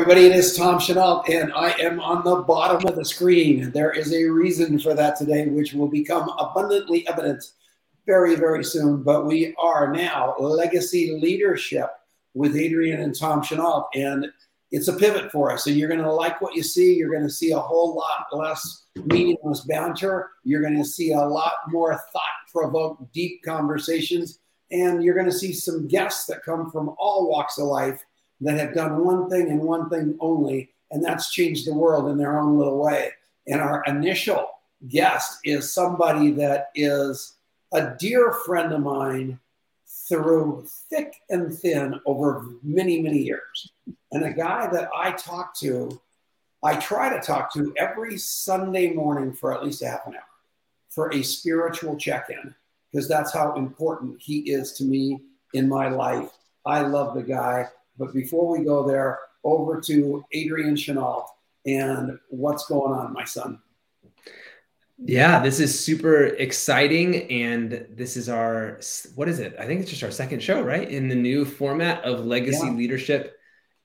And everybody. It is Tom Chenault, and I am on the bottom of the screen. There is a reason for that today, which will become abundantly evident very, very soon. But we are now Legacy Leadership with Adrian and Tom Chenault, and it's a pivot for us. So you're going to like what you see. You're going to see a whole lot less meaningless banter. You're going to see a lot more thought-provoked, deep conversations, and you're going to see some guests that come from all walks of life that have done one thing and one thing only, and that's changed the world in their own little way. And our initial guest is somebody that is a dear friend of mine through thick and thin over many, many years. And a guy that I talk to, I try to talk to every Sunday morning for at least half an hour for a spiritual check in, because that's how important he is to me in my life. I love the guy. But before we go there, over to Adrian Chenault and what's going on, my son. Yeah, this is super exciting. And this is our, what is it? I think it's just our second show, right? In the new format of legacy yeah. leadership.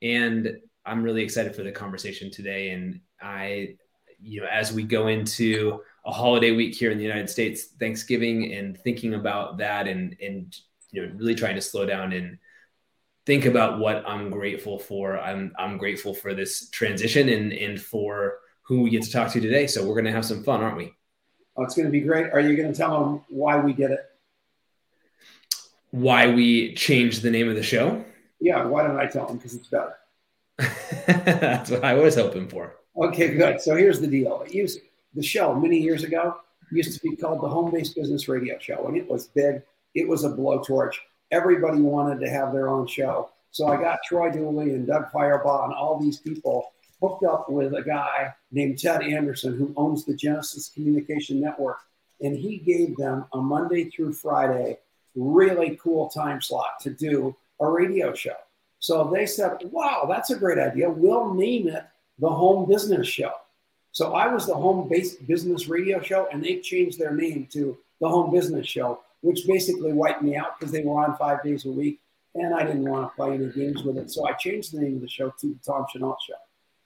And I'm really excited for the conversation today. And I, you know, as we go into a holiday week here in the United States, Thanksgiving, and thinking about that and, and, you know, really trying to slow down and think about what I'm grateful for. I'm I'm grateful for this transition and and for who we get to talk to today. So we're going to have some fun, aren't we? Oh, it's going to be great. Are you going to tell them why we did it? Why we changed the name of the show? Yeah. Why don't I tell them? Because it's better. That's what I was hoping for. Okay, good. So here's the deal. It used the show many years ago used to be called the Home Based Business Radio Show, and it was big. It was a blowtorch everybody wanted to have their own show. So I got Troy Dooley and Doug Firebaugh and all these people hooked up with a guy named Ted Anderson who owns the Genesis Communication Network. And he gave them a Monday through Friday really cool time slot to do a radio show. So they said, wow, that's a great idea. We'll name it the Home Business Show. So I was the home based business radio show, and they changed their name to the Home Business Show which basically wiped me out because they were on five days a week and I didn't want to play any games with it. So I changed the name of the show to the Tom Chenault Show.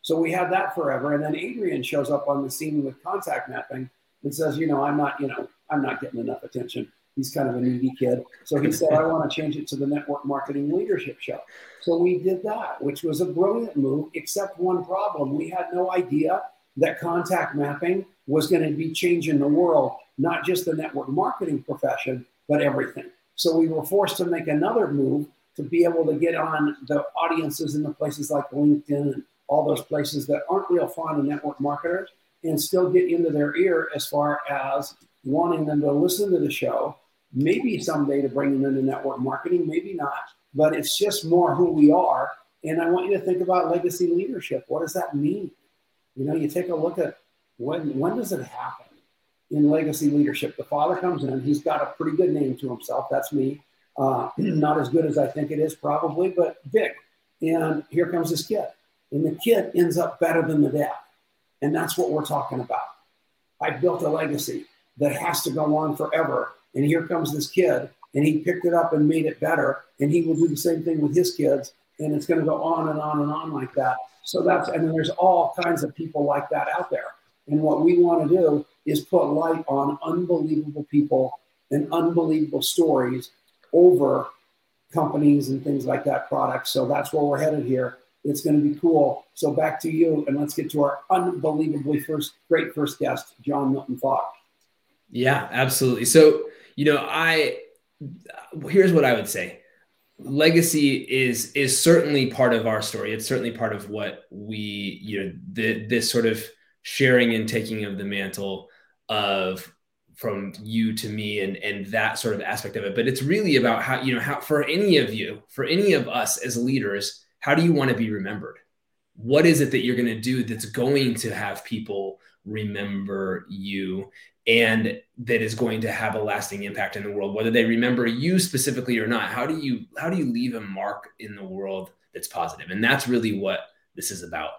So we had that forever. And then Adrian shows up on the scene with contact mapping and says, you know, I'm not, you know, I'm not getting enough attention. He's kind of a needy kid. So he said, I want to change it to the Network Marketing Leadership Show. So we did that, which was a brilliant move, except one problem. We had no idea that contact mapping was going to be changing the world, not just the network marketing profession, but everything. So we were forced to make another move to be able to get on the audiences in the places like LinkedIn and all those places that aren't real fond of network marketers and still get into their ear as far as wanting them to listen to the show, maybe someday to bring them into network marketing, maybe not, but it's just more who we are. And I want you to think about legacy leadership. What does that mean? You know, you take a look at when when does it happen? In legacy leadership. The father comes in, and he's got a pretty good name to himself. That's me. Uh, not as good as I think it is, probably, but big. And here comes this kid. And the kid ends up better than the dad. And that's what we're talking about. I built a legacy that has to go on forever. And here comes this kid, and he picked it up and made it better. And he will do the same thing with his kids. And it's going to go on and on and on like that. So that's, and then there's all kinds of people like that out there. And what we want to do is put light on unbelievable people and unbelievable stories over companies and things like that, products. So that's where we're headed here. It's going to be cool. So back to you, and let's get to our unbelievably first, great first guest, John Milton Fogg. Yeah, absolutely. So you know, I here's what I would say. Legacy is is certainly part of our story. It's certainly part of what we, you know, the, this sort of sharing and taking of the mantle of from you to me and and that sort of aspect of it. But it's really about how you know how for any of you for any of us as leaders how do you want to be remembered? What is it that you're going to do that's going to have people remember you and that is going to have a lasting impact in the world whether they remember you specifically or not? How do you how do you leave a mark in the world that's positive? And that's really what this is about.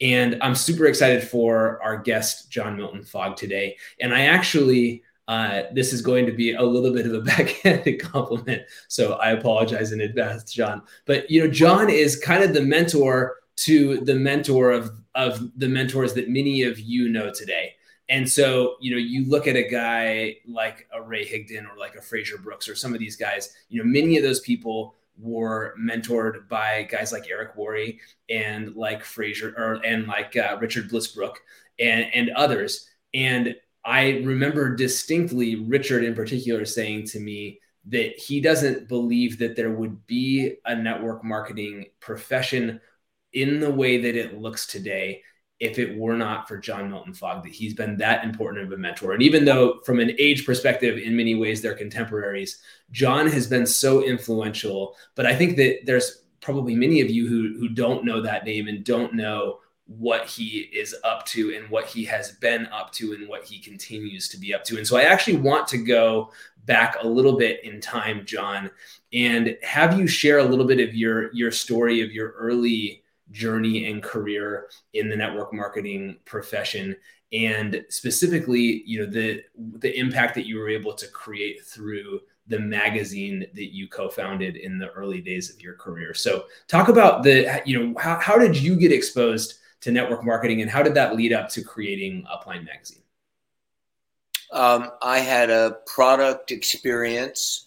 And I'm super excited for our guest, John Milton Fogg, today. And I actually, uh, this is going to be a little bit of a backhanded compliment. So I apologize in advance, John. But, you know, John is kind of the mentor to the mentor of of the mentors that many of you know today. And so, you know, you look at a guy like a Ray Higdon or like a Fraser Brooks or some of these guys, you know, many of those people were mentored by guys like Eric Worre and like Fraser or and like uh, Richard Bliss Brooke and and others. And I remember distinctly Richard in particular saying to me that he doesn't believe that there would be a network marketing profession in the way that it looks today if it were not for John Milton Fogg, that he's been that important of a mentor. And even though, from an age perspective, in many ways they're contemporaries, John has been so influential. But I think that there's probably many of you who, who don't know that name and don't know what he is up to and what he has been up to and what he continues to be up to. And so I actually want to go back a little bit in time, John, and have you share a little bit of your your story of your early journey and career in the network marketing profession. And specifically you know the the impact that you were able to create through the magazine that you co-founded in the early days of your career. So talk about the you know how, how did you get exposed to network marketing and how did that lead up to creating upline magazine? Um, i had a product experience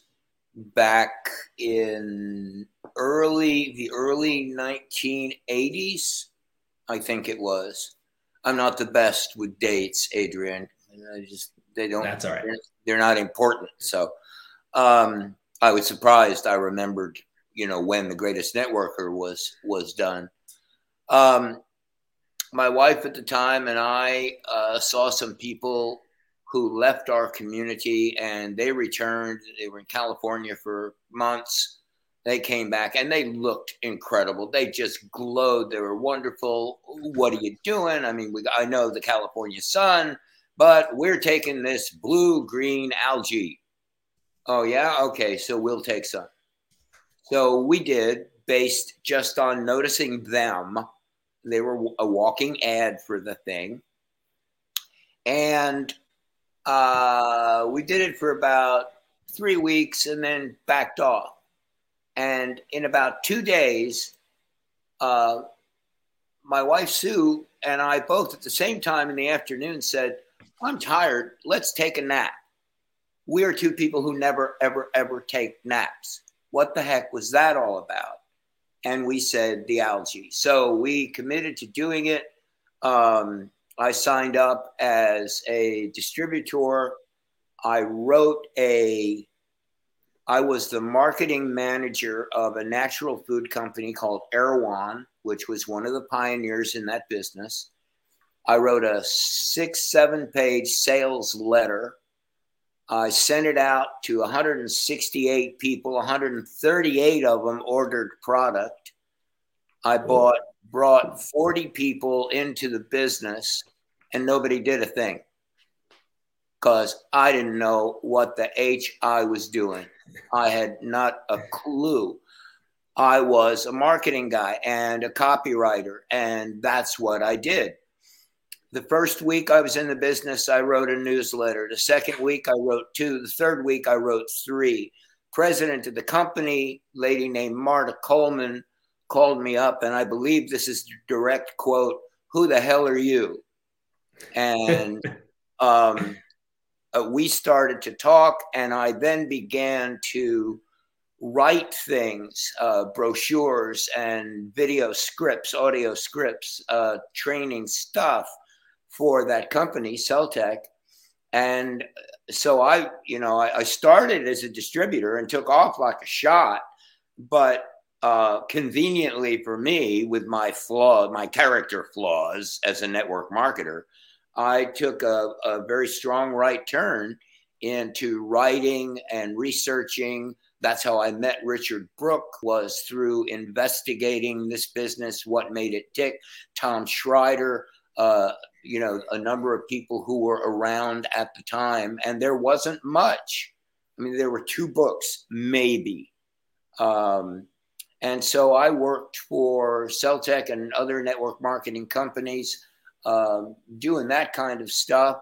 back in early the early 1980s i think it was. I'm not the best with dates adrian. I just they don't that's all right. they're, they're not important. So um, i was surprised i remembered you know when the greatest networker was was done. Um, my wife at the time and i uh, saw some people who left our community and they returned. They were in California for months. They came back and they looked incredible. They just glowed. They were wonderful. What are you doing? I mean, we, I know the California sun, but we're taking this blue green algae. Oh, yeah? Okay, so we'll take some. So we did based just on noticing them. They were a walking ad for the thing. And uh, we did it for about three weeks and then backed off. And in about two days, uh, my wife Sue and I both at the same time in the afternoon said, I'm tired. Let's take a nap. We are two people who never, ever, ever take naps. What the heck was that all about? And we said the algae. So we committed to doing it. Um, I signed up as a distributor. I wrote a, I was the marketing manager of a natural food company called Erewhon, which was one of the pioneers in that business. I wrote a six, seven page sales letter. I sent it out to 168 people, 138 of them ordered product. I bought brought 40 people into the business and nobody did a thing because I didn't know what the H I was doing. I had not a clue. I was a marketing guy and a copywriter, and that's what I did. The first week I was in the business, I wrote a newsletter. The second week, I wrote two. The third week, I wrote three. President of the company, lady named Marta Coleman, called me up, and I believe this is direct quote, Who the hell are you? And um, uh, we started to talk, and I then began to write things, uh, brochures and video scripts, audio scripts, uh, training stuff for that company, Cell Tech. And so I, you know, I, I started as a distributor and took off like a shot, but uh, conveniently for me, with my flaw, my character flaws as a network marketer, I took a, a very strong right turn into writing and researching. That's how I met Richard Brooke was through investigating this business, what made it tick. Tom Schreiter, uh, you know, a number of people who were around at the time, and there wasn't much. I mean, there were two books, maybe. Um, and so I worked for Cell Tech and other network marketing companies, uh, doing that kind of stuff.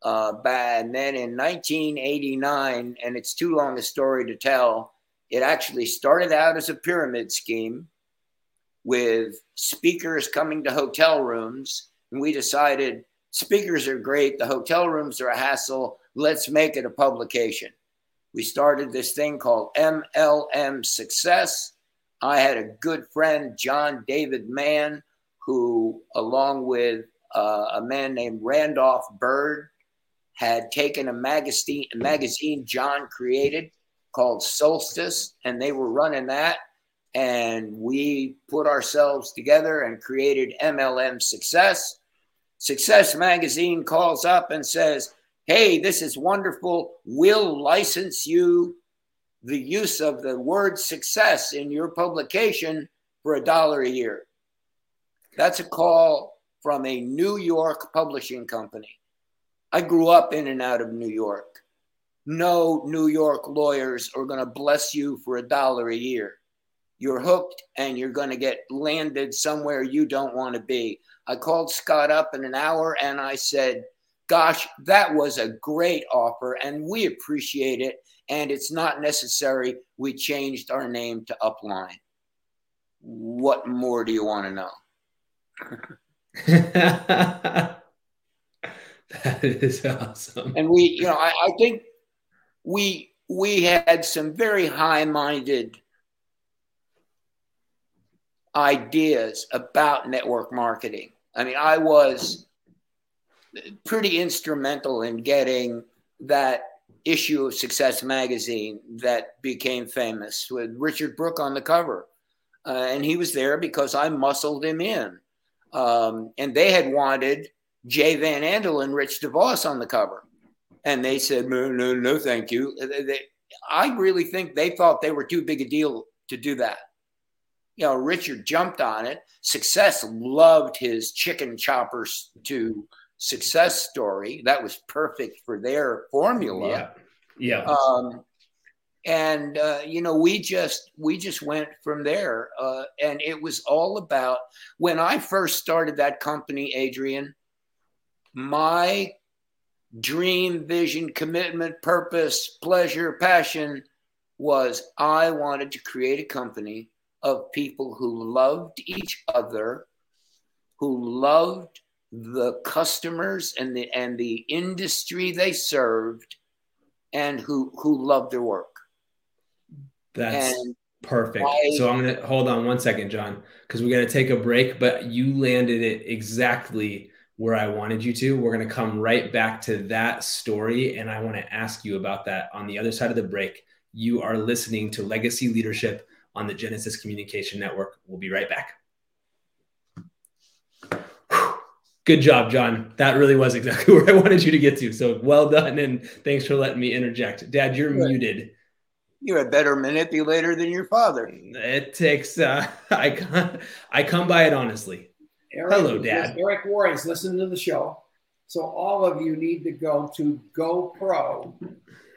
Uh, and then in 1989, and it's too long a story to tell, it actually started out as a pyramid scheme with speakers coming to hotel rooms. And we decided speakers are great, the hotel rooms are a hassle. Let's make it a publication. We started this thing called MLM Success. I had a good friend, John David Mann, who, along with uh, a man named Randolph Bird, had taken a magazine, a magazine John created called Solstice, and they were running that. And we put ourselves together and created MLM Success. Success Magazine calls up and says, Hey, this is wonderful. We'll license you the use of the word success in your publication for a dollar a year. That's a call from a New York publishing company. I grew up in and out of New York. No New York lawyers are going to bless you for a dollar a year. You're hooked and you're going to get landed somewhere you don't want to be. I called Scott up in an hour and I said, Gosh, that was a great offer and we appreciate it. And it's not necessary. We changed our name to Upline. What more do you want to know? that is awesome. And we, you know, I, I think we we had some very high-minded ideas about network marketing. I mean, I was pretty instrumental in getting that issue of Success Magazine that became famous with Richard Brooke on the cover. Uh, and he was there because I muscled him in. Um, and they had wanted Jay Van Andel and Rich DeVos on the cover. And they said, no, no, no, thank you. They, they, I really think they thought they were too big a deal to do that. You know, Richard jumped on it. Success loved his chicken choppers to success story. That was perfect for their formula. Yeah. Yeah. Um, and uh, you know we just we just went from there uh, and it was all about when i first started that company adrian my dream vision commitment purpose pleasure passion was i wanted to create a company of people who loved each other who loved the customers and the and the industry they served and who who loved their work that's and perfect. I, so I'm gonna hold on one second, John, because we're gonna take a break. But you landed it exactly where I wanted you to. We're gonna come right back to that story, and I want to ask you about that on the other side of the break. You are listening to Legacy Leadership on the Genesis Communication Network. We'll be right back. Good job, John. That really was exactly where I wanted you to get to. So well done, and thanks for letting me interject. Dad, you're muted. You're a better manipulator than your father. It takes. Uh, I come, I come by it honestly. Eric, Hello, Dad. Eric Worre's listening to the show, so all of you need to go to GoPro.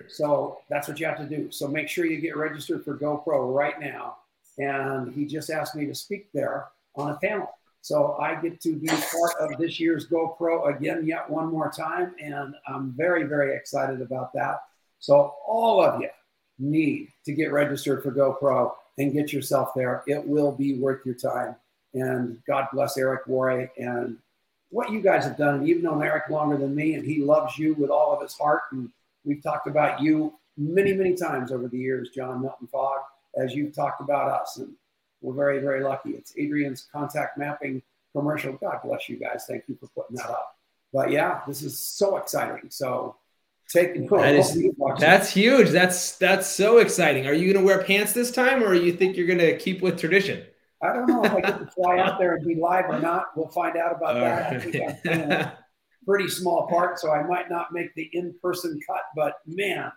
So that's what you have to do. So make sure you get registered for GoPro right now. And he just asked me to speak there on a panel. So I get to be part of this year's GoPro again, yet one more time. And I'm very, very excited about that. So all of you, need to get registered for GoPro and get yourself there. It will be worth your time. And God bless Eric Worre and what you guys have done. You've known Eric longer than me, and he loves you with all of his heart. And we've talked about you many, many times over the years, John Milton Fogg, as you've talked about us. And we're very, very lucky. It's Adrian's contact mapping commercial. God bless you guys. Thank you for putting that up. But yeah, this is so exciting. So take that is that's huge. That's that's so exciting. Are you going to wear pants this time, or you think you're going to keep with tradition? I don't know if I get to fly out there and be live or not. We'll find out about that. I think I'm a pretty small part, so I might not make the in-person cut. But man,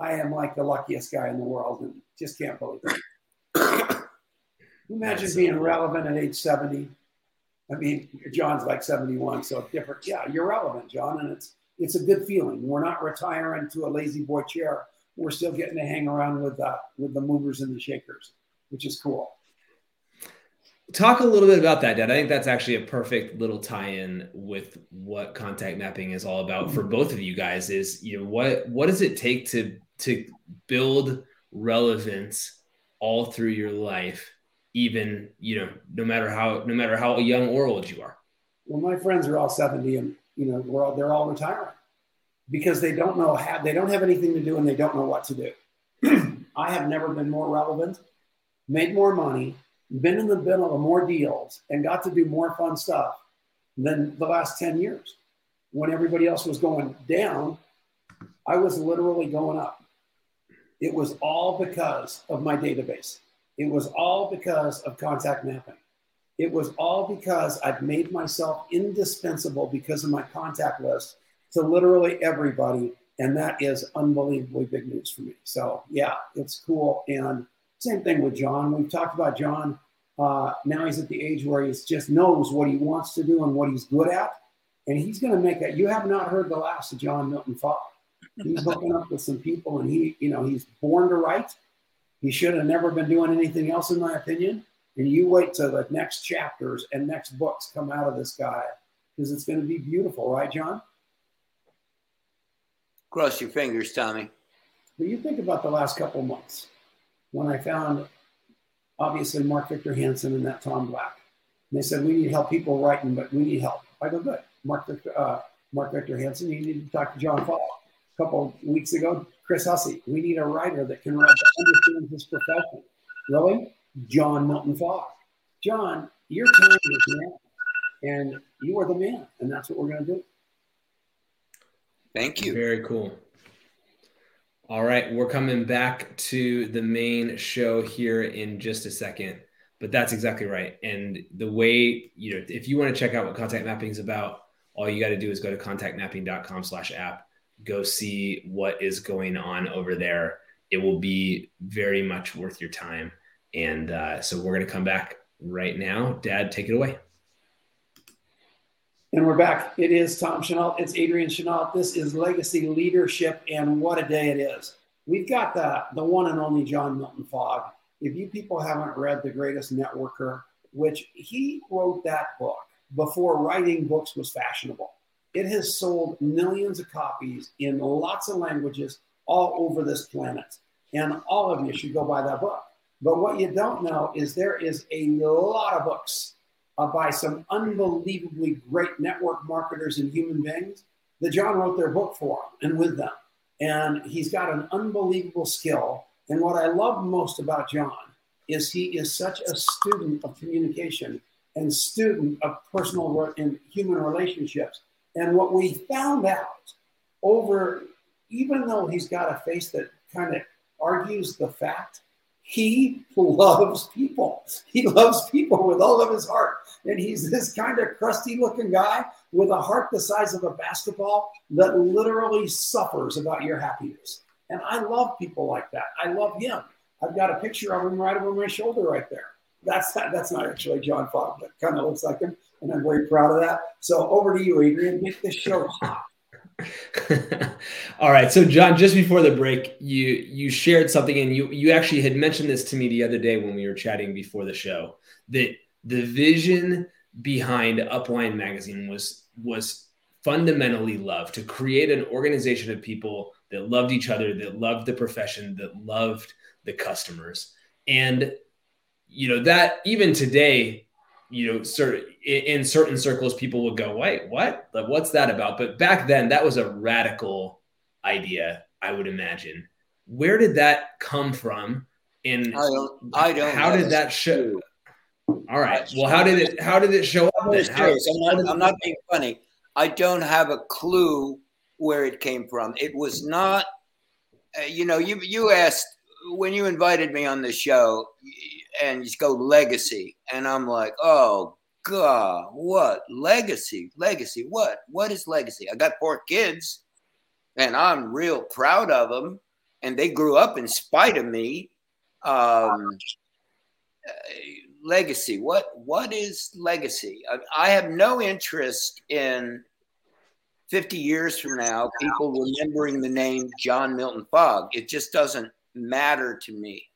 I am like the luckiest guy in the world, and just can't believe it. Imagine that's being so relevant at age 70. I mean, John's like 71, so different. Yeah, you're relevant, John, and it's it's a good feeling. We're not retiring to a lazy boy chair. We're still getting to hang around with uh, with the movers and the shakers, which is cool. Talk a little bit about that, Dad. I think that's actually a perfect little tie-in with what contact mapping is all about for both of you guys. Is you know what what does it take to to build relevance all through your life even you know no matter how no matter how young or old you are well my friends are all 70 and you know we're all, they're all retiring because they don't know how they don't have anything to do and they don't know what to do. I have never been more relevant made more money been in the middle of more deals and got to do more fun stuff than the last 10 years when everybody else was going down. I was literally going up. It was all because of my database. It was all because of contact mapping. It was all because I've made myself indispensable because of my contact list to literally everybody. And that is unbelievably big news for me. So, yeah, it's cool. And same thing with John. We've talked about John. Uh, now he's at the age where he just knows what he wants to do and what he's good at. And he's going to make that. You have not heard the last of John Milton Fogg. He's hooking up with some people and he, you know, he's born to write he should have never been doing anything else, in my opinion. And you wait till the next chapters and next books come out of this guy because it's going to be beautiful, right, John? Cross your fingers, Tommy. But you think about the last couple months when I found obviously Mark Victor Hansen and that Tom Black. And they said, We need help people writing, but we need help. I go, Good. Mark Victor, uh, Mark Victor Hansen, you need to talk to John Fall. A couple weeks ago, Chris Hussey. We need a writer that can write that understands his profession. Really? John Milton Fogg. John, your time is now. And you are the man. And that's what we're going to do. Thank you. Very cool. All right. We're coming back to the main show here in just a second. But that's exactly right. And the way, you know, if you want to check out what contact mapping is about, all you got to do is go to contactmapping.com slash app go see what is going on over there. It will be very much worth your time. And uh, so we're going to come back right now. Dad, take it away. And we're back. It is Tom Chenault. It's Adrian Chenault. This is Legacy Leadership, and what a day it is. We've got the, the one and only John Milton Fogg. If you people haven't read The Greatest Networker, which he wrote that book before writing books was fashionable. It has sold millions of copies in lots of languages all over this planet. And all of you should go buy that book. But what you don't know is there is a lot of books uh, by some unbelievably great network marketers and human beings that John wrote their book for and with them. And he's got an unbelievable skill. And what I love most about John is he is such a student of communication and student of personal work and human relationships and what we found out over, even though he's got a face that kind of argues the fact, he loves people. He loves people with all of his heart. And he's this kind of crusty looking guy with a heart the size of a basketball that literally suffers about your happiness. And I love people like that. I love him. I've got a picture of him right over my shoulder right there. That's not, that's not actually John Fogg, but kind of looks like him and I'm very proud of that. So over to you, Adrian. Make this show hot. All right. So John, just before the break, you you shared something and you you actually had mentioned this to me the other day when we were chatting before the show that the vision behind Upline magazine was was fundamentally love to create an organization of people that loved each other, that loved the profession, that loved the customers. And you know that even today you know, certain in certain circles, people would go, "Wait, what? Like, what's that about?" But back then, that was a radical idea, I would imagine. Where did that come from? And I don't. I don't. How did that show? All right. Well, how did it? How did it show up? How, I'm, not, I'm not being funny. I don't have a clue where it came from. It was not. Uh, you know, you you asked when you invited me on the show and you go legacy, and I'm like, oh God, what legacy? Legacy? What? What is legacy? I got four kids, and I'm real proud of them, and they grew up in spite of me. Um, legacy. What? What is legacy? I, I have no interest in 50 years from now, people remembering the name John Milton Fogg. It just doesn't matter to me.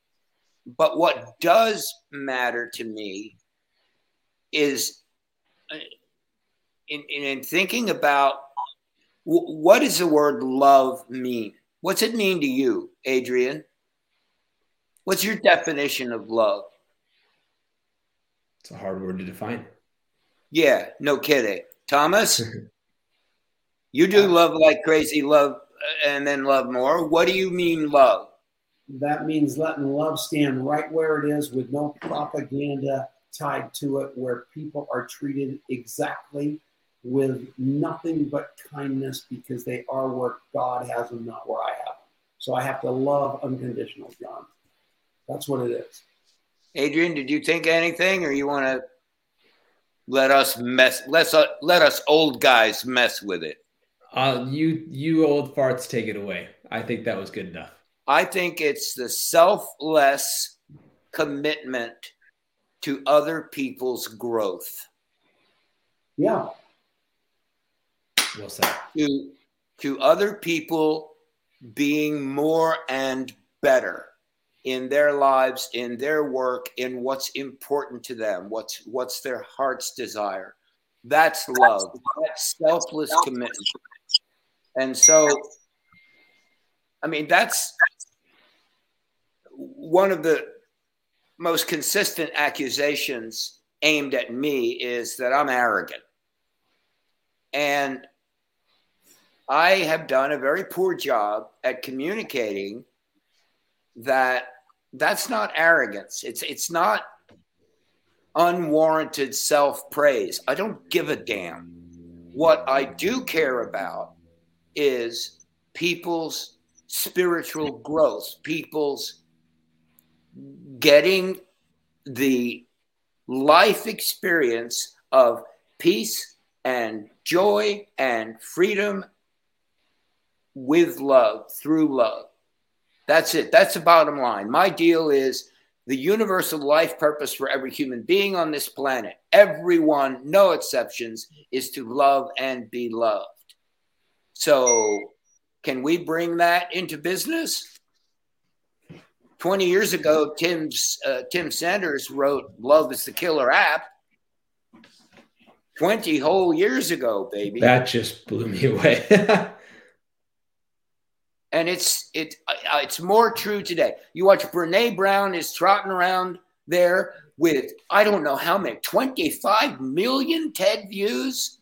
But what does matter to me is uh, in, in, thinking about what does the word love mean? What's it mean to you, Adrian? What's your definition of love? It's a hard word to define. Yeah, no kidding. Thomas, you do love like crazy, love uh, and then love more. What do you mean love? That means letting love stand right where it is with no propaganda tied to it, where people are treated exactly with nothing but kindness because they are where God has them, not where I have them. So I have to love unconditional, John. That's what it is. Adrian, did you think anything, or you want to let us mess? Let's uh, let us old guys mess with it. Uh, you you old farts, take it away. I think that was good enough. I think it's the selfless commitment to other people's growth. Yeah. Well said. To to other people being more and better in their lives, in their work, in what's important to them, what's what's their heart's desire. That's love. That's selfless commitment. And so, I mean, that's one of the most consistent accusations aimed at me is that I'm arrogant. And I have done a very poor job at communicating that that's not arrogance. It's it's not unwarranted self-praise. I don't give a damn. What I do care about is people's spiritual growth, people's getting the life experience of peace and joy and freedom with love, through love. That's it. That's the bottom line. My deal is the universal life purpose for every human being on this planet, everyone, no exceptions, is to love and be loved. So, can we bring that into business? 20 years ago, Tim's, uh, Tim Sanders wrote Love is the Killer app. 20 whole years ago, baby. That just blew me away. and it's it uh, it's more true today. You watch Brene Brown is trotting around there with I don't know how many 25 million TED views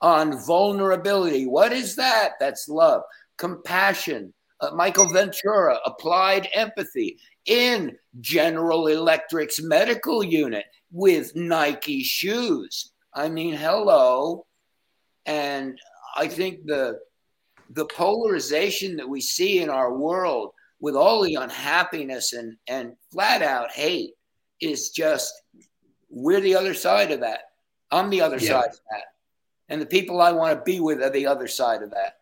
on vulnerability. What is that? That's love, compassion. Uh, Michael Ventura applied empathy in General Electric's medical unit with Nike shoes. I mean, hello. And I think the the polarization that we see in our world with all the unhappiness and, and flat out hate is just we're the other side of that. I'm the other yeah. side of that. And the people I want to be with are the other side of that.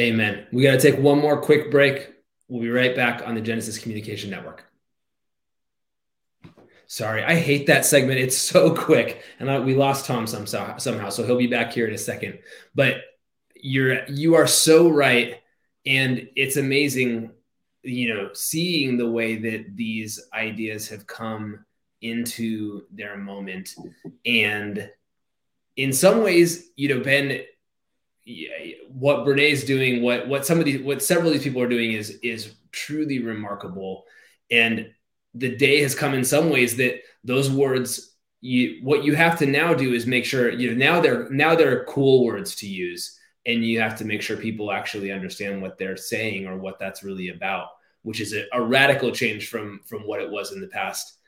Amen. We got to take one more quick break. We'll be right back on the Genesis Communication Network. Sorry, I hate that segment. It's so quick, and I, we lost Tom somehow, somehow, so he'll be back here in a second. But you're you are so right and it's amazing you know seeing the way that these ideas have come into their moment and in some ways you know ben what Brene's doing what what some of these what several of these people are doing is is truly remarkable. And the day has come in some ways that those words you what you have to now do is make sure you know now they're now they're cool words to use and you have to make sure people actually understand what they're saying or what that's really about which is a, a, radical change from from what it was in the past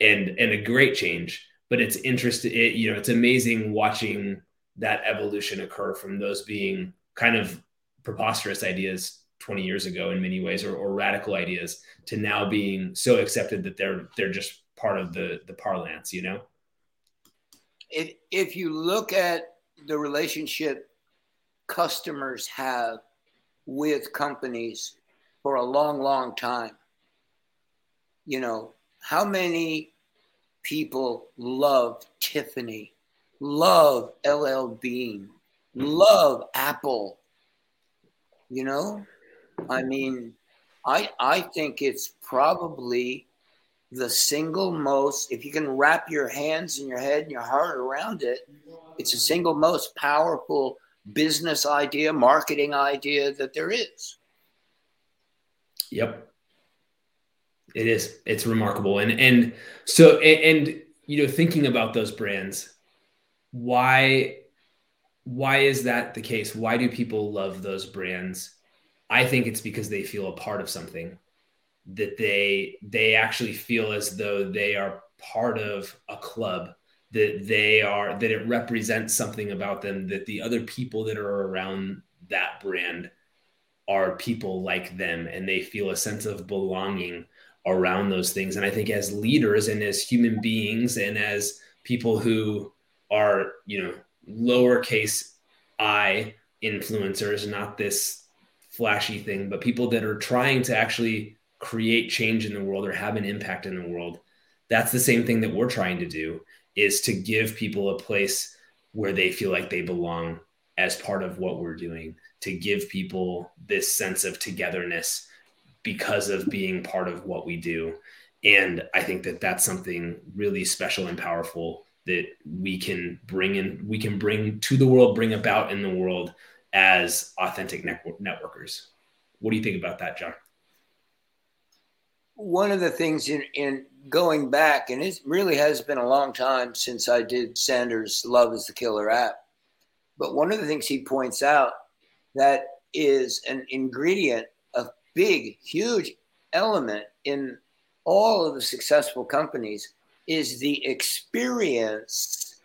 and and a great change. But it's interesting it, you know it's amazing watching that evolution occur from those being kind of preposterous ideas 20 years ago in many ways or, or radical ideas to now being so accepted that they're they're just part of the the parlance you know if if you look at the relationship customers have with companies for a long, long time. You know, how many people love Tiffany, love LL Bean, love Apple? You know, I mean, I I think it's probably the single most if you can wrap your hands and your head and your heart around it, it's the single most powerful business idea, marketing idea that there is. Yep. It is. It's remarkable. And and so and, and you know, thinking about those brands, why why is that the case? Why do people love those brands? I think it's because they feel a part of something that they they actually feel as though they are part of a club that they are that it represents something about them that the other people that are around that brand are people like them and they feel a sense of belonging around those things and i think as leaders and as human beings and as people who are you know lowercase i influencers not this flashy thing but people that are trying to actually create change in the world or have an impact in the world. That's the same thing that we're trying to do is to give people a place where they feel like they belong as part of what we're doing to give people this sense of togetherness because of being part of what we do. And i think that that's something really special and powerful that we can bring in we can bring to the world bring about in the world as authentic network networkers what do you think about that john one of the things in, in going back, and it really has been a long time since I did Sanders' Love is the Killer app. But one of the things he points out that is an ingredient, a big, huge element in all of the successful companies is the experience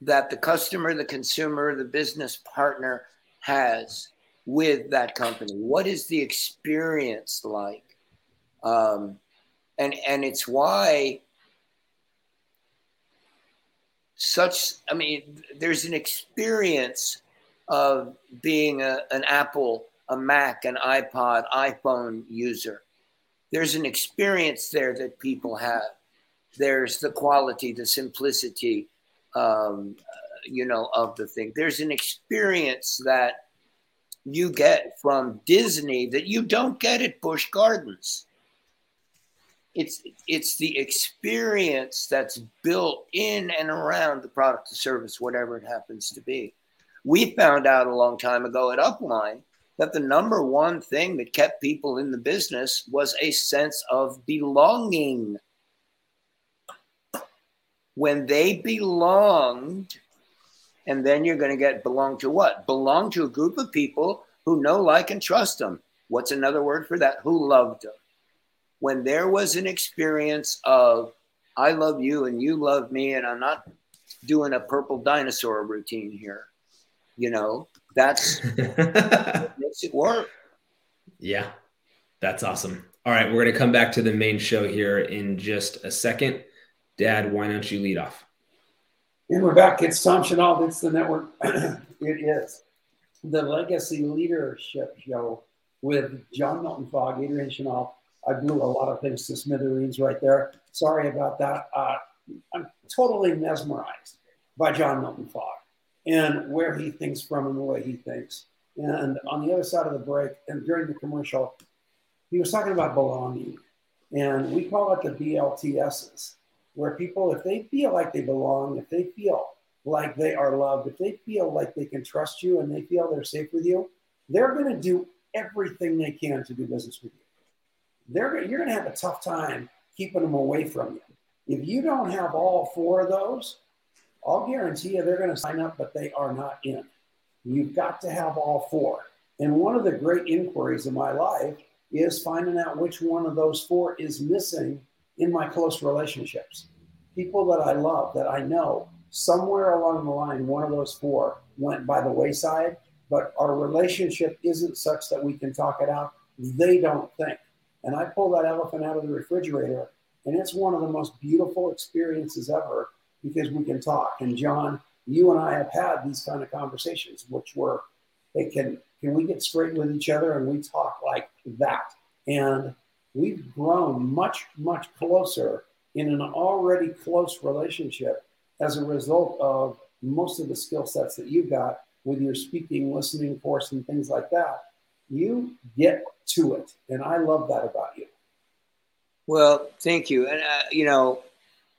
that the customer, the consumer, the business partner has with that company. What is the experience like? Um, and and it's why such i mean there's an experience of being a, an apple a mac an ipod iphone user there's an experience there that people have there's the quality the simplicity um, you know of the thing there's an experience that you get from disney that you don't get at busch gardens it's it's the experience that's built in and around the product or service, whatever it happens to be. We found out a long time ago at Upline that the number one thing that kept people in the business was a sense of belonging. When they belonged, and then you're going to get belong to what? Belong to a group of people who know, like, and trust them. What's another word for that? Who loved them when there was an experience of I love you and you love me, and I'm not doing a purple dinosaur routine here. You know, that's makes it work. Yeah, that's awesome. All right, we're going to come back to the main show here in just a second. Dad, why don't you lead off? And we're back. It's Tom Chenault. It's the network. it is the Legacy Leadership Show with John Milton Fogg, Adrian Chenault, I blew a lot of things to smithereens right there. Sorry about that. Uh, I'm totally mesmerized by John Milton Fogg and where he thinks from and the way he thinks. And on the other side of the break and during the commercial, he was talking about belonging. And we call it the BLTSs, where people, if they feel like they belong, if they feel like they are loved, if they feel like they can trust you and they feel they're safe with you, they're going to do everything they can to do business with you they're you're going to have a tough time keeping them away from you. If you don't have all four of those, I'll guarantee you they're going to sign up, but they are not in. You've got to have all four. And one of the great inquiries in my life is finding out which one of those four is missing in my close relationships. People that I love, that I know, somewhere along the line, one of those four went by the wayside, but our relationship isn't such that we can talk it out. They don't think. And I pull that elephant out of the refrigerator, and it's one of the most beautiful experiences ever because we can talk. And John, you and I have had these kind of conversations, which were they can can we get straight with each other and we talk like that. And we've grown much, much closer in an already close relationship as a result of most of the skill sets that you've got with your speaking, listening course, and things like that. You get to it. And I love that about you. Well, thank you. And, uh, you know,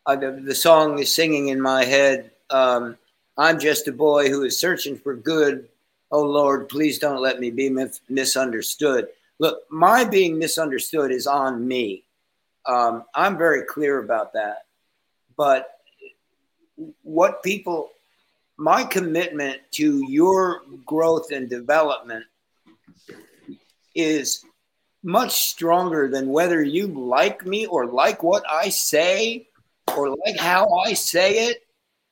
uh, the, the, song is singing in my head. Um, I'm just a boy who is searching for good. Oh, Lord, please don't let me be misunderstood. Look, my being misunderstood is on me. Um, I'm very clear about that. but what people, my commitment to your growth and development is much stronger than whether you like me or like what I say or like how I say it.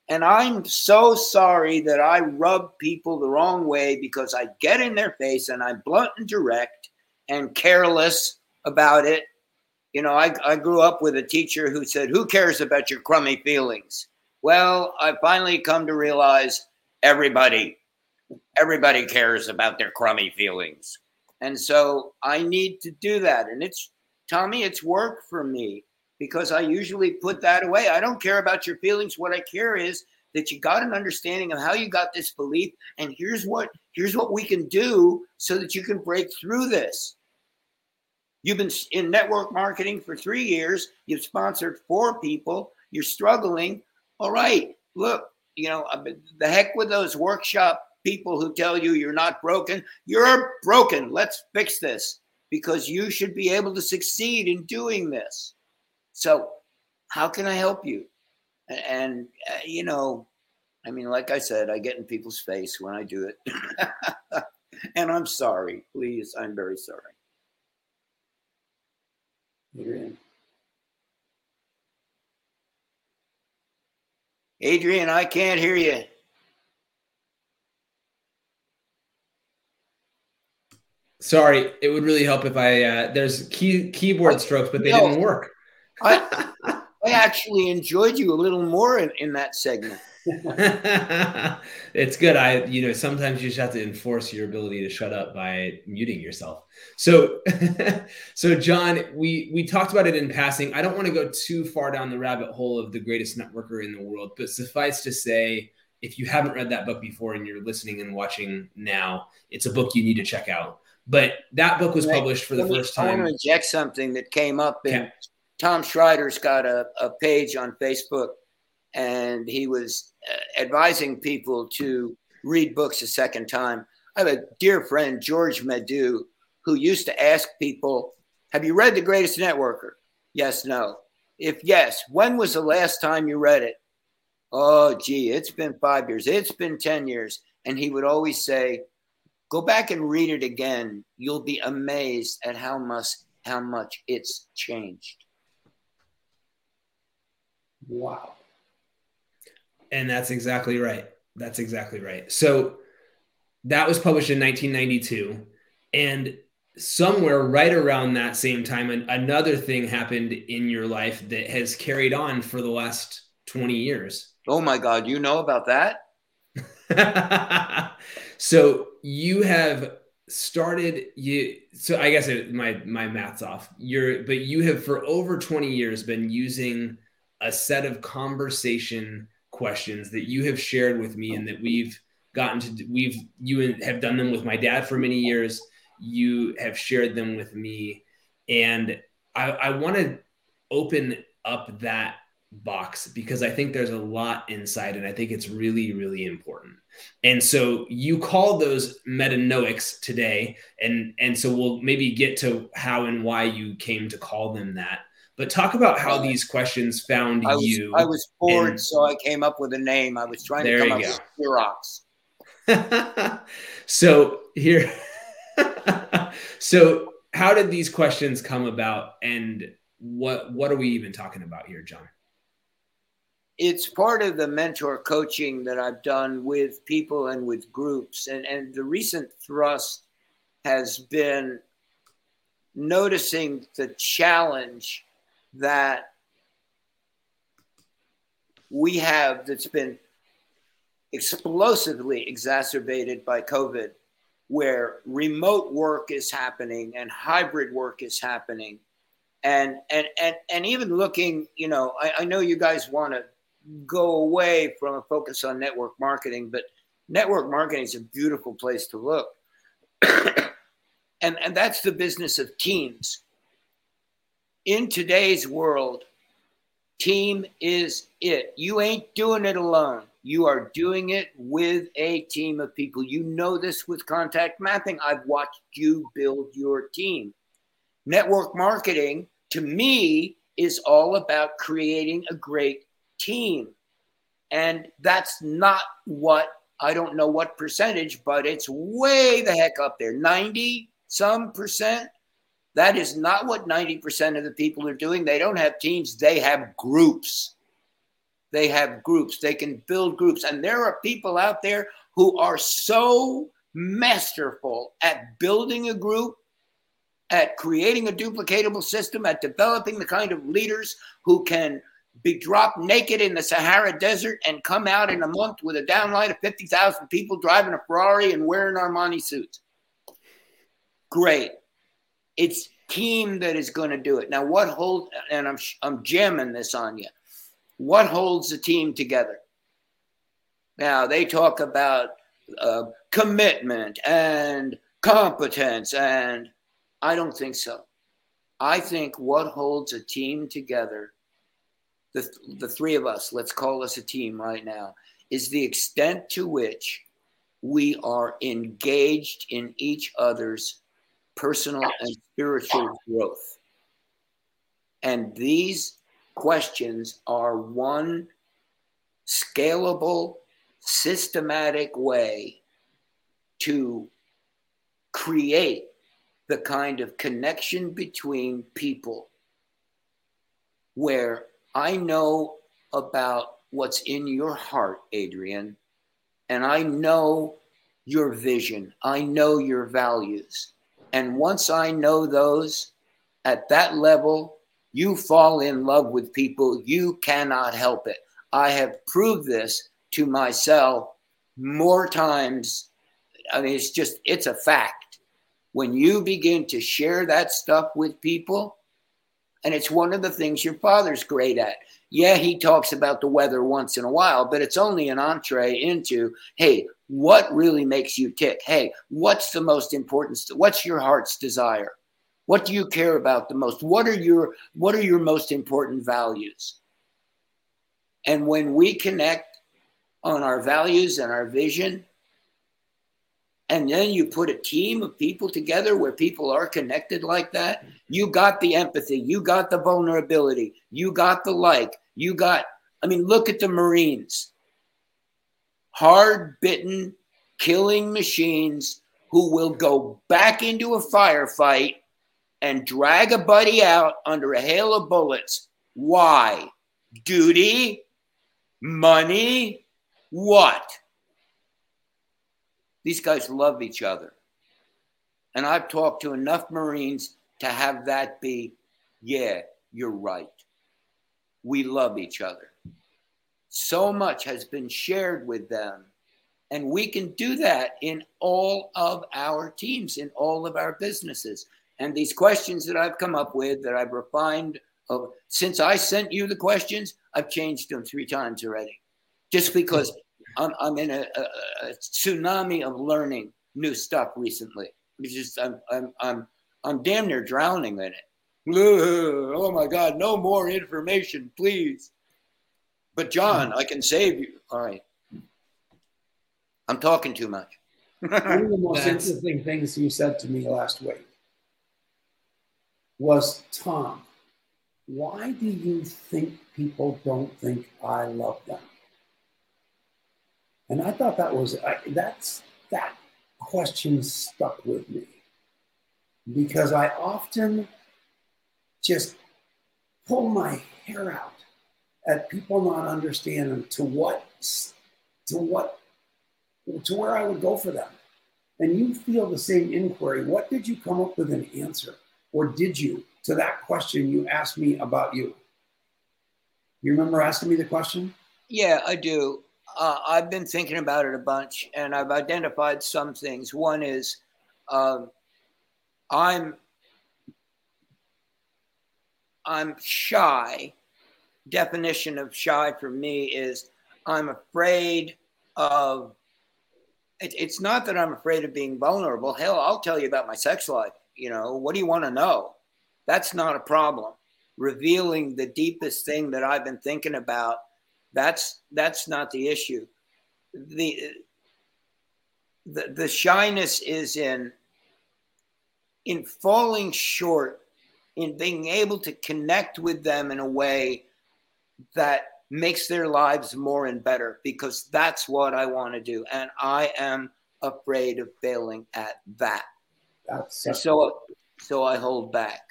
And I'm so sorry that I rub people the wrong way because I get in their face and I'm blunt and direct and careless about it. You know, I, I grew up with a teacher who said, Who cares about your crummy feelings? Well, I finally come to realize everybody, everybody cares about their crummy feelings. And so I need to do that. And it's, Tommy, it's work for me because I usually put that away. I don't care about your feelings. What I care is that you got an understanding of how you got this belief and here's what here's what we can do so that you can break through this. You've been in network marketing for 3 years, you've sponsored 4 people, you're struggling. All right, look, you know, the heck with those workshop people who tell you you're not broken. You're broken. Let's fix this because you should be able to succeed in doing this. So, how can I help you? And, uh, you know, I mean, like I said, I get in people's face when I do it. and I'm sorry. Please, I'm very sorry. Adrian. Adrian, I can't hear you. Sorry, it would really help if I. Uh, there's key keyboard strokes, but they no, didn't work. I, I actually enjoyed you a little more in, in that segment. it's good. I, you know, sometimes you just have to enforce your ability to shut up by muting yourself. So, so John, we we talked about it in passing. I don't want to go too far down the rabbit hole of the greatest networker in the world, but suffice to say, if you haven't read that book before and you're listening and watching now, it's a book you need to check out. But that book was published for the first time. I want to inject something that came up in Tom Schreiter's got a, a page on Facebook, and he was uh, advising people to read books a second time. I have a dear friend, George Medu, who used to ask people, Have you read The Greatest Networker? Yes, no. If yes, when was the last time you read it? Oh, gee, it's been five years. It's been 10 years. And he would always say, Go back and read it again. You'll be amazed at how much how much it's changed. Wow. And that's exactly right. That's exactly right. So that was published in 1992. And somewhere right around that same time, another thing happened in your life that has carried on for the last 20 years. Oh my God, you know about that? so you have started you so i guess it, my my math's off you're but you have for over 20 years been using a set of conversation questions that you have shared with me and that we've gotten to we've you have done them with my dad for many years. You have shared them with me. And i, I want to open up that box because i think there's a lot inside and i think it's really really important. And so you call those metanoics today and and so we'll maybe get to how and why you came to call them that but talk about how these questions found I was, you. I was bored, and, so I came up with a name. I was trying to come up go. with Xerox. so here, so how did these questions come about, and what what are we even talking about here, John? It's part of the mentor coaching that I've done with people and with groups, and and the recent thrust has been noticing the challenge that we have that's been explosively exacerbated by COVID, where remote work is happening and hybrid work is happening. And and and and even looking, you know, I, I know you guys want to go away from a focus on network marketing, but network marketing is a beautiful place to look. and and that's the business of teams in today's world, team is it. You ain't doing it alone. You are doing it with a team of people. You know this with contact mapping. I've watched you build your team. Network marketing, to me, is all about creating a great team. And that's not what I don't know what percentage, but it's way the heck up there 90 some percent. That is not what 90% of the people are doing. They don't have teams, they have groups. They have groups. They can build groups. And there are people out there who are so masterful at building a group, at creating a duplicatable system, at developing the kind of leaders who can be dropped naked in the Sahara Desert and come out in a month with a downline of 50,000 people driving a Ferrari and wearing Armani suits. Great. It's team that is going to do it. Now, what holds, and I'm, I'm jamming this on you, what holds the team together? Now, they talk about uh, commitment and competence, and I don't think so. I think what holds a team together, the, the three of us, let's call us a team right now, is the extent to which we are engaged in each other's personal and spiritual growth. And these questions are one scalable, systematic way to create the kind of connection between people where I know about what's in your heart, Adrian, and I know your vision, I know your values. And once I know those at that level, you fall in love with people. You cannot help it. I have proved this to myself more times. I mean, it's just, it's a fact. When you begin to share that stuff with people, and it's one of the things your father's great at. Yeah, he talks about the weather once in a while, but it's only an entree into, hey, what really makes you tick? Hey, what's the most important? What's your heart's desire? What do you care about the most? What are your what are your most important values? And when we connect on our values and our vision, and then you put a team of people together where people are connected like that, you got the empathy, you got the vulnerability, you got the like, you got, I mean, look at the Marines. Hard bitten, killing machines who will go back into a firefight and drag a buddy out under a hail of bullets. Why? Duty? Money? What? These guys love each other. And I've talked to enough Marines to have that be, yeah, you're right. We love each other. So much has been shared with them. And we can do that in all of our teams, in all of our businesses. And these questions that I've come up with, that I've refined, of, since I sent you the questions, I've changed them three times already. Just because I'm, I'm in a, a, a tsunami of learning new stuff recently. It's just I'm, I'm, I'm, I'm damn near drowning in it. Oh my God, no more information, please. But John, I can save you. All right. I'm talking too much. One of the most interesting things you said to me last week was Tom, why do you think people don't think I love them? And I thought that was I, that's that question stuck with me because I often just pull my hair out at people not understanding to what to what to where I would go for them. And you feel the same inquiry. What did you come up with an answer? Or did you to that question you asked me about you? You remember asking me the question? Yeah, I do. Uh, I've been thinking about it a bunch and I've identified some things. One is um, I'm I'm shy. Definition of shy for me is I'm afraid of it, it's not that I'm afraid of being vulnerable. Hell, I'll tell you about my sex life. You know, what do you want to know? That's not a problem. Revealing the deepest thing that I've been thinking about, that's that's not the issue. The the, the shyness is in in falling short in being able to connect with them in a way that makes their lives more and better because that's what I want to do. And I am afraid of failing at that. That's so so I hold back.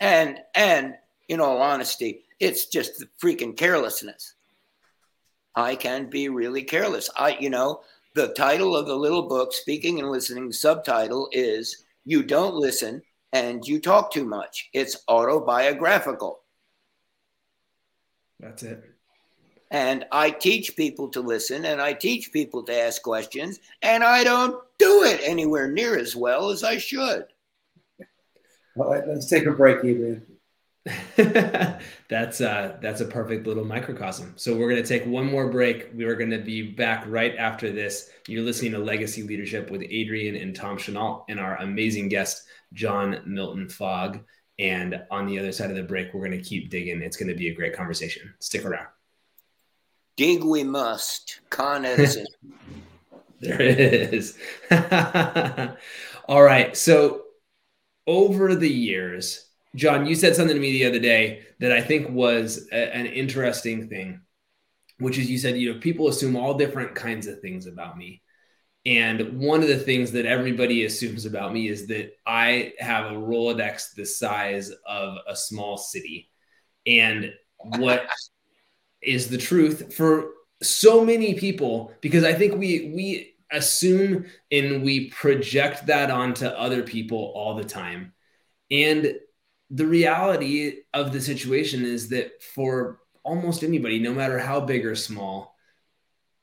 And and in all honesty, it's just the freaking carelessness. I can be really careless. I you know, the title of the little book, Speaking and Listening, subtitle is You Don't Listen and You Talk Too Much. It's autobiographical. That's it. And I teach people to listen and I teach people to ask questions, and I don't do it anywhere near as well as I should. All right, let's take a break, Adrian. that's uh that's a perfect little microcosm. So we're gonna take one more break. We are gonna be back right after this. You're listening to Legacy Leadership with Adrian and Tom Chenault and our amazing guest John Milton Fogg. And on the other side of the break, we're gonna keep digging. It's gonna be a great conversation. Stick around. Dig we must. Con Edison. there it is. All right. So over the years, John, you said something to me the other day that I think was a, an interesting thing, which is you said, you know, people assume all different kinds of things about me. And one of the things that everybody assumes about me is that I have a Rolodex the size of a small city. And what is the truth for so many people because I think we we assume and we project that onto other people all the time. And the reality of the situation is that for almost anybody, no matter how big or small,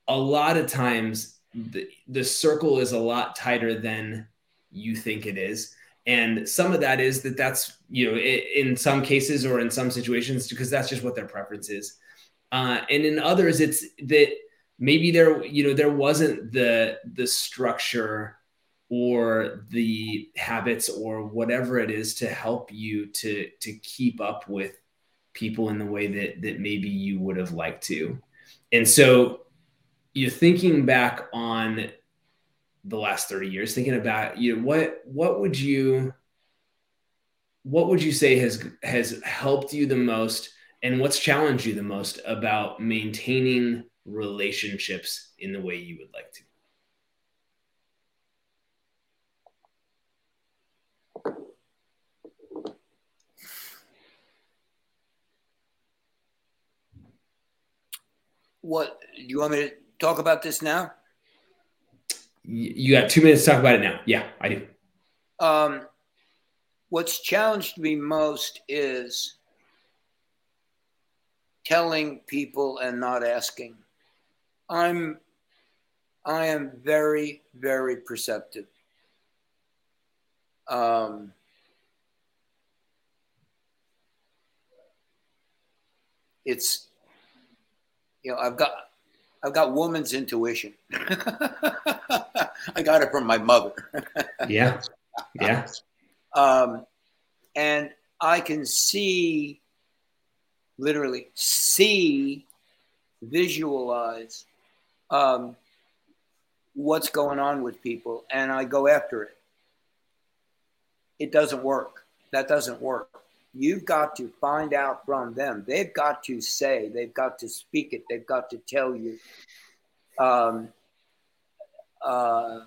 a lot of times the, the circle is a lot tighter than you think it is. And some of that is that that's, you know, in some cases or in some situations, because that's just what their preference is. Uh, and in others, it's that maybe there, you know, there wasn't the the structure or the habits or whatever it is to help you to to keep up with people in the way that that maybe you would have liked to. And so you're thinking back on the last 30 years, thinking about you know what what would you what would you say has has helped you the most and what's challenged you the most about maintaining relationships in the way you would like to? What do you want me to talk about this now? You got two minutes to talk about it now. Yeah, I do. Um, what's challenged me most is telling people and not asking. I'm I am very, very perceptive. Um, it's you know I've got I've got woman's intuition. I got it from my mother. yeah, yeah. Um, and I can see literally see, visualize um, what's going on with people, and I go after it. It doesn't work. That doesn't work. You've got to find out from them. They've got to say, they've got to speak it, they've got to tell you. Um, uh,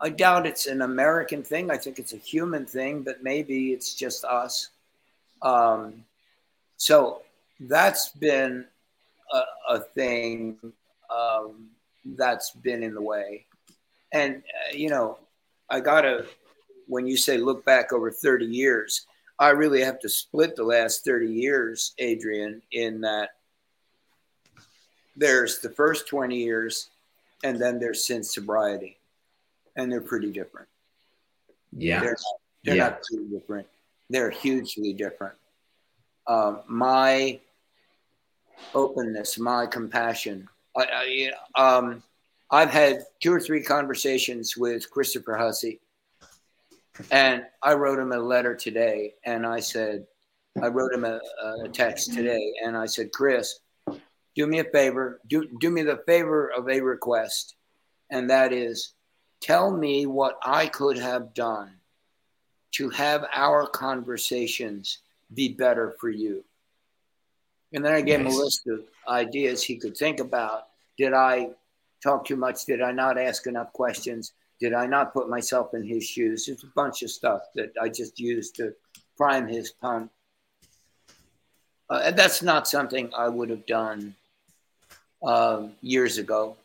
I doubt it's an American thing. I think it's a human thing, but maybe it's just us. Um, so that's been a, a thing um, that's been in the way. And, uh, you know, I got to, when you say look back over 30 years, I really have to split the last 30 years, Adrian, in that there's the first 20 years and then there's since sobriety. And they're pretty different. Yeah. They're, they're yeah. not too different. They're hugely different uh, my openness, my compassion. I, I, um, I've had two or three conversations with Christopher Hussey, and I wrote him a letter today, and I said, I wrote him a, a text today, and I said, Chris, do me a favor, do do me the favor of a request, and that is, tell me what I could have done to have our conversations be better for you. And then I gave nice. him a list of ideas he could think about. Did I talk too much? Did I not ask enough questions? Did I not put myself in his shoes? It's a bunch of stuff that I just used to prime his pump. Uh, and that's not something I would have done uh, years ago.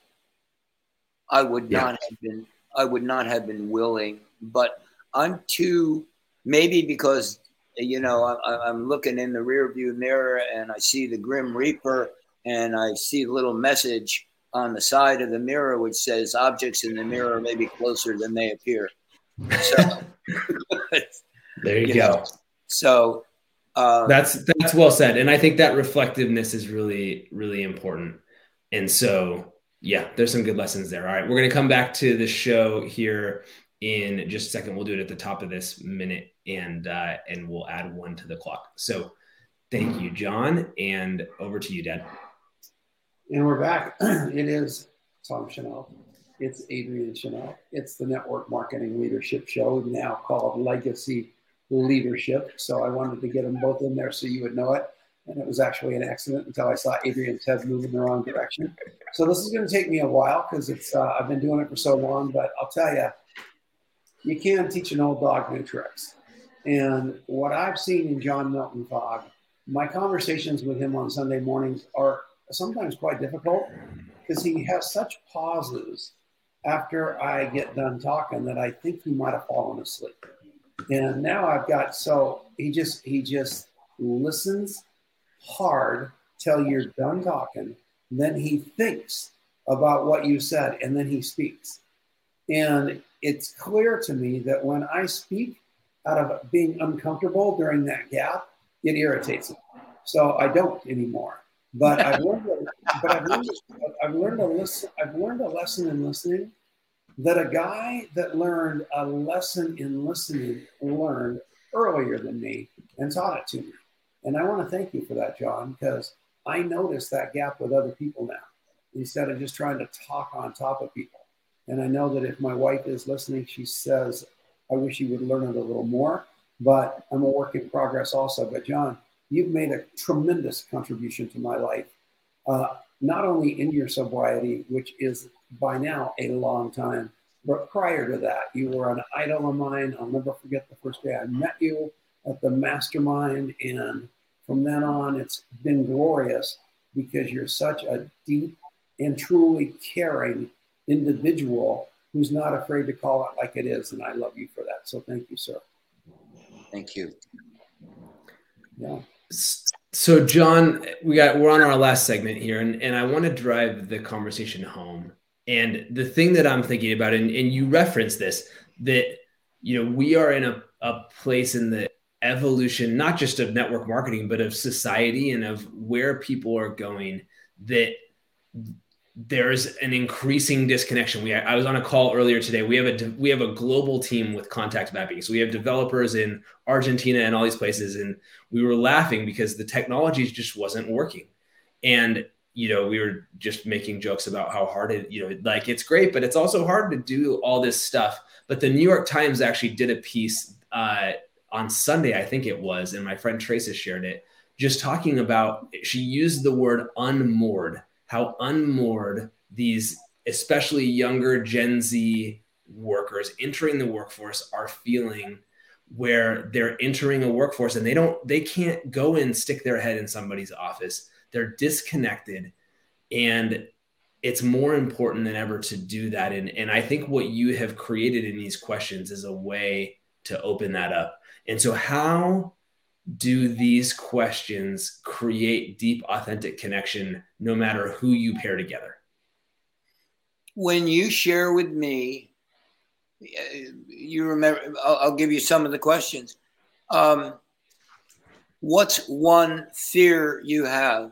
I would yeah. not have been. I would not have been willing. But I'm too. Maybe because you know I, I'm looking in the rearview mirror and I see the Grim Reaper and I see a little message on the side of the mirror which says objects in the mirror may be closer than they appear. So there you, you go. Know, so uh, that's that's well said, and I think that reflectiveness is really really important. And so yeah, there's some good lessons there. All right, we're gonna come back to the show here in just a second. We'll do it at the top of this minute, and uh, and we'll add one to the clock. So thank you, John, and over to you, Dad. And we're back. it is Tom Chenault. It's Adrian Chenault. It's the Network Marketing Leadership Show, now called Legacy leadership. So I wanted to get them both in there so you would know it. And it was actually an accident until I saw Adrian's head move in the wrong direction. So this is going to take me a while because it's uh, I've been doing it for so long. But I'll tell you, you can teach an old dog new tricks. And what I've seen in John Milton Fogg, my conversations with him on Sunday mornings are sometimes quite difficult because he has such pauses after I get done talking that I think he might have fallen asleep. And now I've got so he just he just listens hard till you're done talking. Then he thinks about what you said and then he speaks. And it's clear to me that when I speak out of being uncomfortable during that gap, it irritates him. So I don't anymore. But I've learned, a, but I've learned, I've learned a listen, I've learned a lesson in listening that a guy that learned a lesson in listening learned earlier than me and taught it to me. And I want to thank you for that, John, because I notice that gap with other people now instead of just trying to talk on top of people. And I know that if my wife is listening, she says, I wish you would learn it a little more, but I'm a work in progress also. But John, you've made a tremendous contribution to my life, uh, not only in your sobriety, which is by now a long time. But prior to that, you were an idol of mine. I'll never forget the first day I met you at the mastermind. And from then on, it's been glorious because you're such a deep and truly caring individual who's not afraid to call it like it is. And I love you for that. So thank you, sir. Thank you. Yeah. So, John, we got we're on our last segment here, and, and I want to drive the conversation home and the thing that I'm thinking about, and, and you reference this, that you know we are in a, a place in the evolution, not just of network marketing, but of society and of where people are going. That there's an increasing disconnection. We I was on a call earlier today. We have a we have a global team with contact mapping. So we have developers in Argentina and all these places, and we were laughing because the technology just wasn't working. And you know, we were just making jokes about how hard it, you know, like it's great, but it's also hard to do all this stuff. But the New York Times actually did a piece uh, on Sunday, I think it was, and my friend Trace has shared it, just talking about she used the word unmoored, how unmoored these, especially younger Gen Z workers entering the workforce are feeling where they're entering a workforce and they don't they can't go and stick their head in somebody's office. They're disconnected. And it's more important than ever to do that. And, and i think what you have created in these questions is a way to open that up. And so how do these questions create deep authentic connection no matter who you pair together? When you share with me you remember i'll, I'll give you some of the questions. Um, what's one fear you have?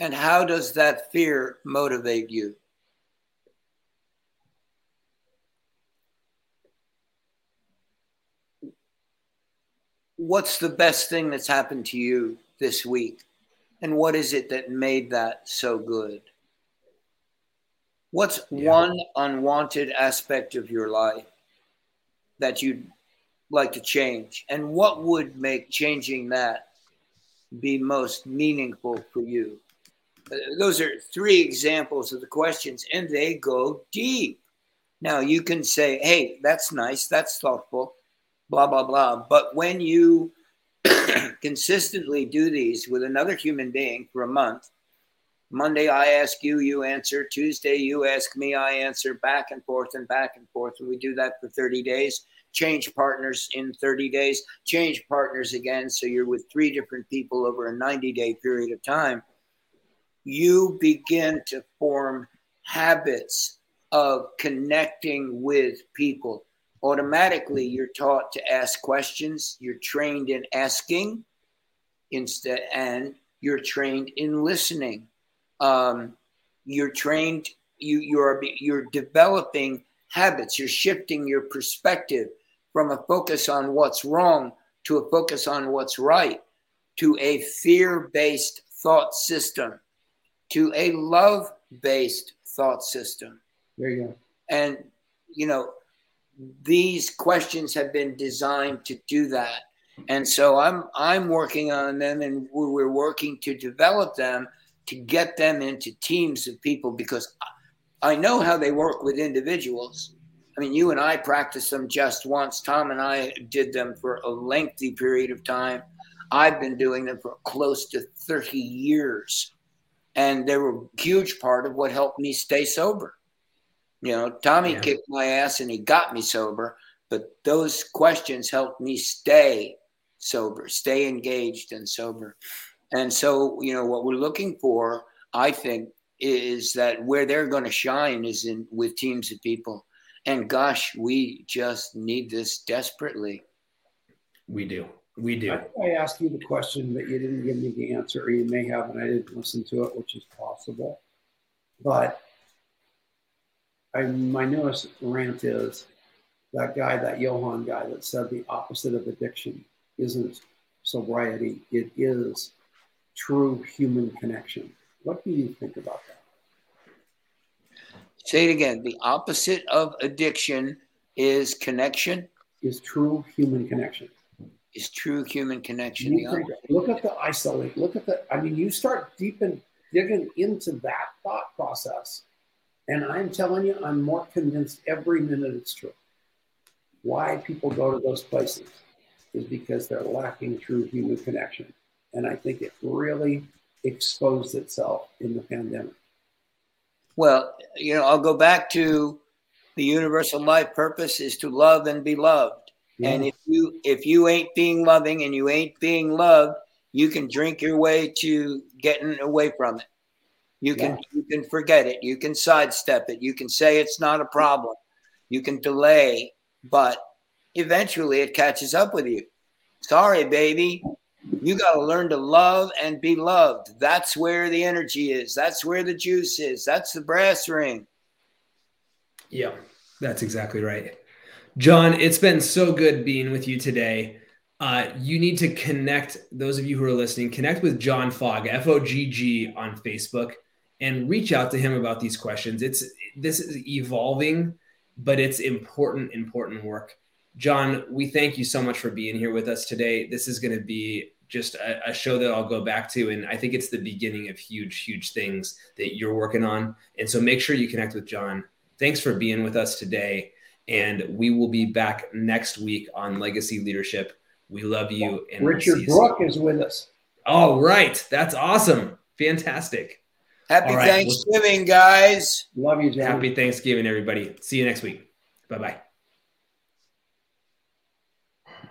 And how does that fear motivate you? What's the best thing that's happened to you this week? And what is it that made that so good? What's yeah. one unwanted aspect of your life that you'd like to change? And what would make changing that be most meaningful for you? Uh, those are three examples of the questions, and they go deep. Now, you can say, hey, that's nice, that's thoughtful, blah, blah, blah. But when you consistently do these with another human being for a month, Monday I ask you, you answer. Tuesday you ask me, I answer back and forth and back and forth. And we do that for 30 days. Change partners in 30 days, change partners again. So you're with three different people over a 90 day period of time. You begin to form habits of connecting with people. Automatically, you're taught to ask questions. You're trained in asking instead, and you're trained in listening um, you're trained you you're you're developing habits you're shifting your perspective from a focus on what's wrong to a focus on what's right to a fear-based thought system to a love-based thought system there you go and you know these questions have been designed to do that and so i'm i'm working on them and we're working to develop them to get them into teams of people because I know how they work with individuals. I mean, you and I practiced them just once. Tom and I did them for a lengthy period of time. I've been doing them for close to 30 years. And they were a huge part of what helped me stay sober. You know, Tommy yeah. kicked my ass and he got me sober, but those questions helped me stay sober, stay engaged and sober. And so, you know, what we're looking for, I think, is that where they're going to shine is in with teams of people. And gosh, we just need this desperately. We do. We do. I, I asked you the question but you didn't give me the answer, or you may have, and I didn't listen to it, which is possible. But I, my newest rant is that guy, that Johann guy that said the opposite of addiction isn't sobriety, it is true human connection. What do you think about that? Say it again. The opposite of addiction is connection. Is true human connection. Is true human connection. look at the isolate. Look at the. I mean, you start deep and digging into that thought process, and I'm telling you, I'm more convinced every minute it's true. Why people go to those places is because they're lacking true human connection. And I think it really exposed itself in the pandemic. Well, you know, I'll go back to the universal life purpose is to love and be loved. Yeah. And if you if you ain't being loving and you ain't being loved, you can drink your way to getting away from it. You can yeah. you can forget it. You can sidestep it. You can say it's not a problem. You can delay, but eventually it catches up with you. Sorry, baby. You got to learn to love and be loved. That's where the energy is. That's where the juice is. That's the brass ring. Yeah, that's exactly right. John, it's been so good being with you today. Uh, you need to connect, those of you who are listening, connect with John Fogg, F O G G, on Facebook and reach out to him about these questions. It's this is evolving, but it's important, important work. John, we thank you so much for being here with us today. This is going to be just a, a, show that I'll go back to. And I think it's the beginning of huge, huge things that you're working on. And so make sure you connect with John. Thanks for being with us today. And we will be back next week on Legacy Leadership. We love you. And Richard Brooke is with us. All right. That's awesome. Fantastic. Happy right. Thanksgiving, guys. Love you, John. Happy Thanksgiving, everybody. See you next week. Bye bye.